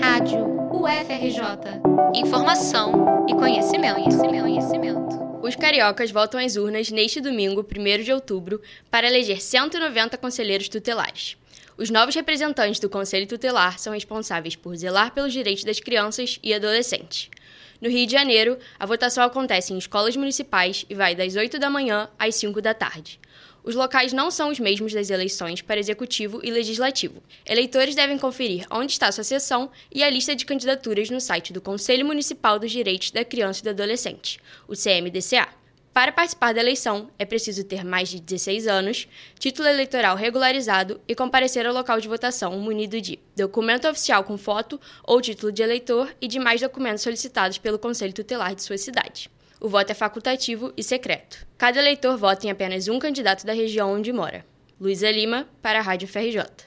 Rádio UFRJ. Informação e conhecimento, conhecimento, conhecimento. Os cariocas voltam às urnas neste domingo, 1 de outubro, para eleger 190 conselheiros tutelares. Os novos representantes do Conselho Tutelar são responsáveis por zelar pelos direitos das crianças e adolescentes. No Rio de Janeiro, a votação acontece em escolas municipais e vai das 8 da manhã às 5 da tarde. Os locais não são os mesmos das eleições para executivo e legislativo. Eleitores devem conferir onde está sua sessão e a lista de candidaturas no site do Conselho Municipal dos Direitos da Criança e do Adolescente, o CMDCA. Para participar da eleição, é preciso ter mais de 16 anos, título eleitoral regularizado e comparecer ao local de votação munido de documento oficial com foto ou título de eleitor e demais documentos solicitados pelo Conselho Tutelar de sua cidade. O voto é facultativo e secreto. Cada eleitor vota em apenas um candidato da região onde mora. Luísa Lima, para a Rádio FRJ.